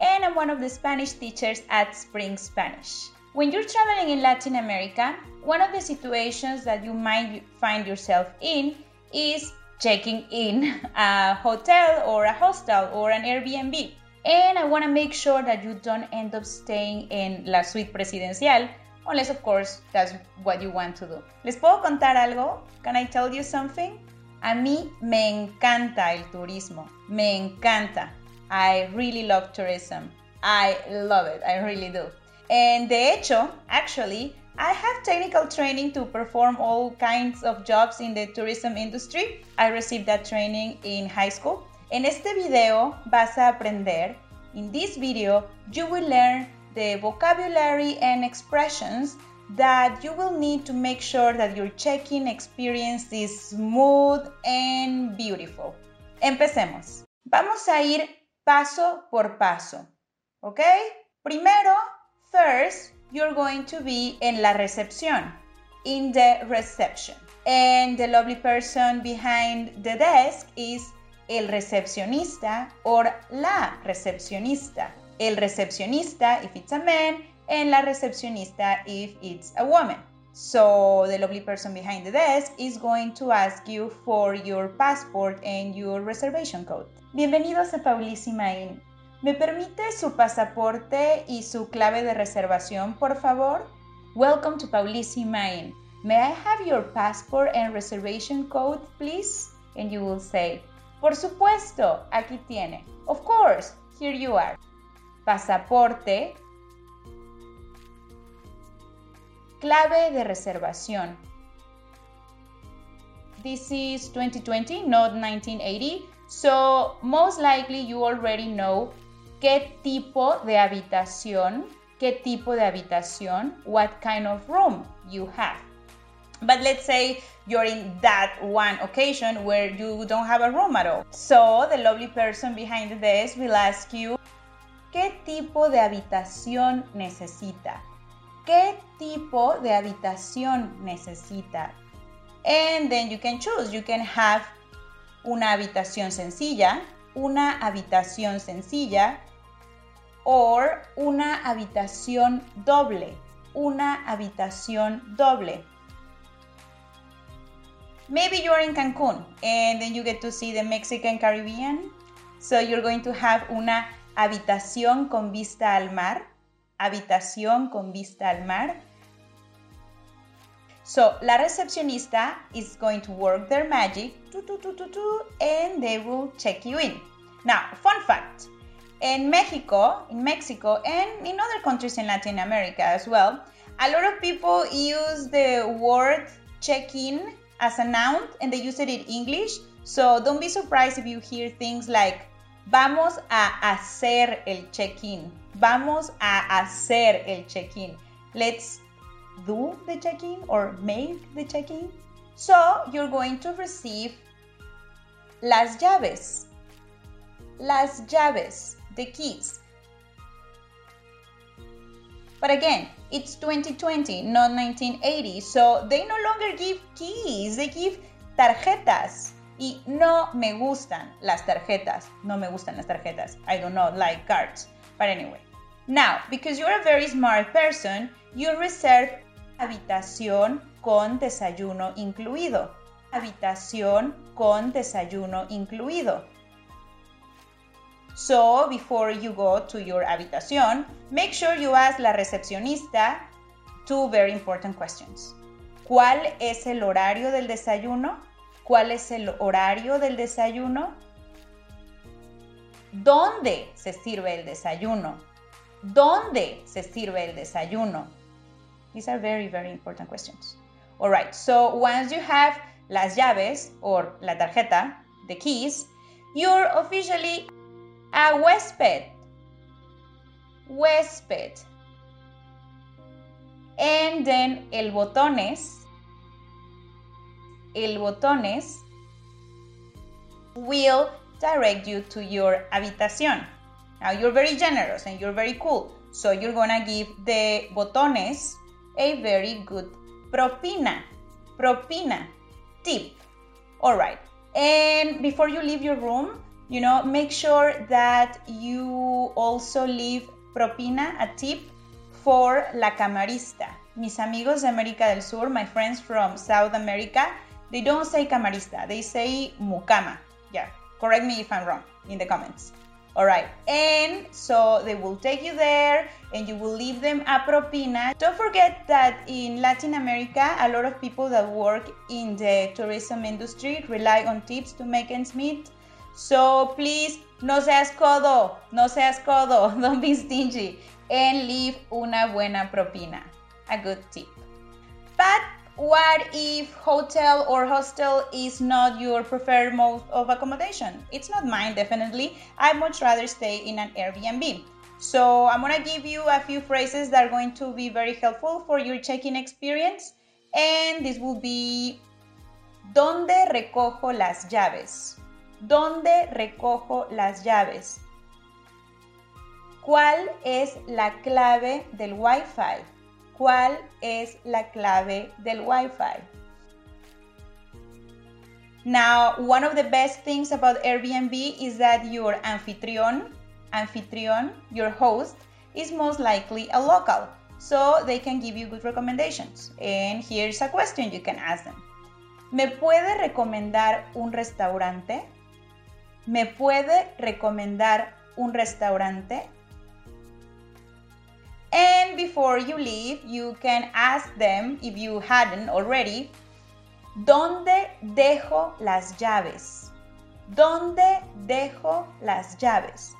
and I'm one of the Spanish teachers at Spring Spanish. When you're traveling in Latin America, one of the situations that you might find yourself in is checking in a hotel or a hostel or an Airbnb. And I want to make sure that you don't end up staying in la suite presidencial, unless, of course, that's what you want to do. ¿Les puedo contar algo? Can I tell you something? A mí me encanta el turismo, me encanta. I really love tourism. I love it. I really do. And de hecho, actually, I have technical training to perform all kinds of jobs in the tourism industry. I received that training in high school. En este video vas a aprender. In this video, you will learn the vocabulary and expressions that you will need to make sure that your check-in experience is smooth and beautiful. Empecemos. Vamos a ir paso por paso. ¿Ok? Primero, first, you're going to be en la recepción, in the reception. And the lovely person behind the desk is el recepcionista or la recepcionista. El recepcionista if it's a man and la recepcionista if it's a woman. So the lovely person behind the desk is going to ask you for your passport and your reservation code. Bienvenidos a Paulísima Inn. ¿Me permite su pasaporte y su clave de reservación, por favor? Welcome to Paulísima Inn. May I have your passport and reservation code, please? And you will say, Por supuesto, aquí tiene. Of course, here you are. Pasaporte, clave de reservación. This is 2020, not 1980. So, most likely you already know qué tipo de habitación, qué tipo de habitación, what kind of room you have. But let's say you're in that one occasion where you don't have a room at all. So, the lovely person behind the desk will ask you, ¿qué tipo de habitación necesita? ¿Qué tipo de habitación necesita? And then you can choose. You can have una habitación sencilla, una habitación sencilla or una habitación doble, una habitación doble. Maybe you're in Cancun and then you get to see the Mexican Caribbean. So you're going to have una habitación con vista al mar, habitación con vista al mar. So, la recepcionista is going to work their magic and they will check you in. Now, fun fact. In Mexico, in Mexico and in other countries in Latin America as well, a lot of people use the word check-in as a noun and they use it in English. So don't be surprised if you hear things like vamos a hacer el check-in. Vamos a hacer el check-in. Let's do the check-in or make the check-in. So you're going to receive las llaves. Las llaves, the keys. But again, it's 2020, not 1980, so they no longer give keys, they give tarjetas. Y no me gustan las tarjetas. No me gustan las tarjetas. I do not like cards. But anyway. Now, because you're a very smart person, you reserve habitación con desayuno incluido. Habitación con desayuno incluido. So, before you go to your habitación, make sure you ask la recepcionista two very important questions. ¿Cuál es el horario del desayuno? ¿Cuál es el horario del desayuno? ¿Dónde se sirve el desayuno? ¿Dónde se sirve el desayuno? These are very, very important questions. All right, so once you have las llaves or la tarjeta, the keys, you're officially a huésped. huésped. And then el botones, el botones will direct you to your habitación. Now you're very generous and you're very cool. So you're gonna give the botones a very good propina. Propina. Tip. Alright. And before you leave your room, you know, make sure that you also leave propina, a tip for la camarista. Mis amigos de América del Sur, my friends from South America, they don't say camarista, they say mucama. Yeah, correct me if I'm wrong in the comments. All right, and so they will take you there and you will leave them a propina. Don't forget that in Latin America, a lot of people that work in the tourism industry rely on tips to make ends meet. So please, no seas codo, no seas codo, don't be stingy, and leave una buena propina, a good tip. But what if hotel or hostel is not your preferred mode of accommodation? It's not mine, definitely. I'd much rather stay in an Airbnb. So I'm gonna give you a few phrases that are going to be very helpful for your check-in experience. And this will be ¿Dónde recojo las llaves? ¿Dónde recojo las llaves? ¿Cuál es la clave del Wi-Fi? ¿Cuál es la clave del Wi-Fi? Now, one of the best things about Airbnb is that your anfitrión, anfitrión, your host, is most likely a local, so they can give you good recommendations. And here's a question you can ask them. ¿Me puede recomendar un restaurante? ¿Me puede recomendar un restaurante? Before you leave, you can ask them, if you hadn't already, ¿dónde dejo las llaves? ¿Dónde dejo las llaves?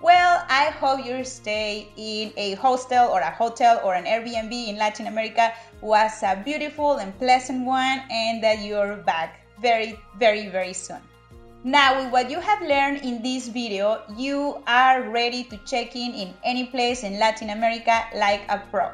Well, I hope your stay in a hostel or a hotel or an Airbnb in Latin America was a beautiful and pleasant one and that you're back very, very, very soon. Now, with what you have learned in this video, you are ready to check in in any place in Latin America like a pro.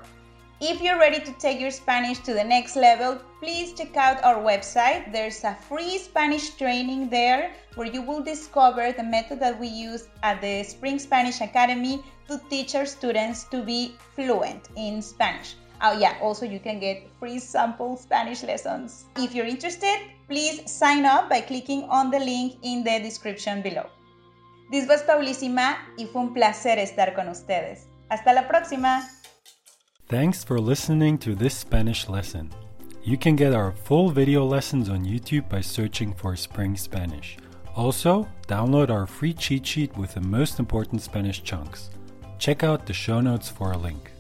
If you're ready to take your Spanish to the next level, please check out our website. There's a free Spanish training there where you will discover the method that we use at the Spring Spanish Academy to teach our students to be fluent in Spanish. Oh, yeah, also you can get free sample Spanish lessons. If you're interested, please sign up by clicking on the link in the description below. This was Paulísima y fue un placer estar con ustedes. Hasta la próxima. Thanks for listening to this Spanish lesson. You can get our full video lessons on YouTube by searching for Spring Spanish. Also, download our free cheat sheet with the most important Spanish chunks. Check out the show notes for a link.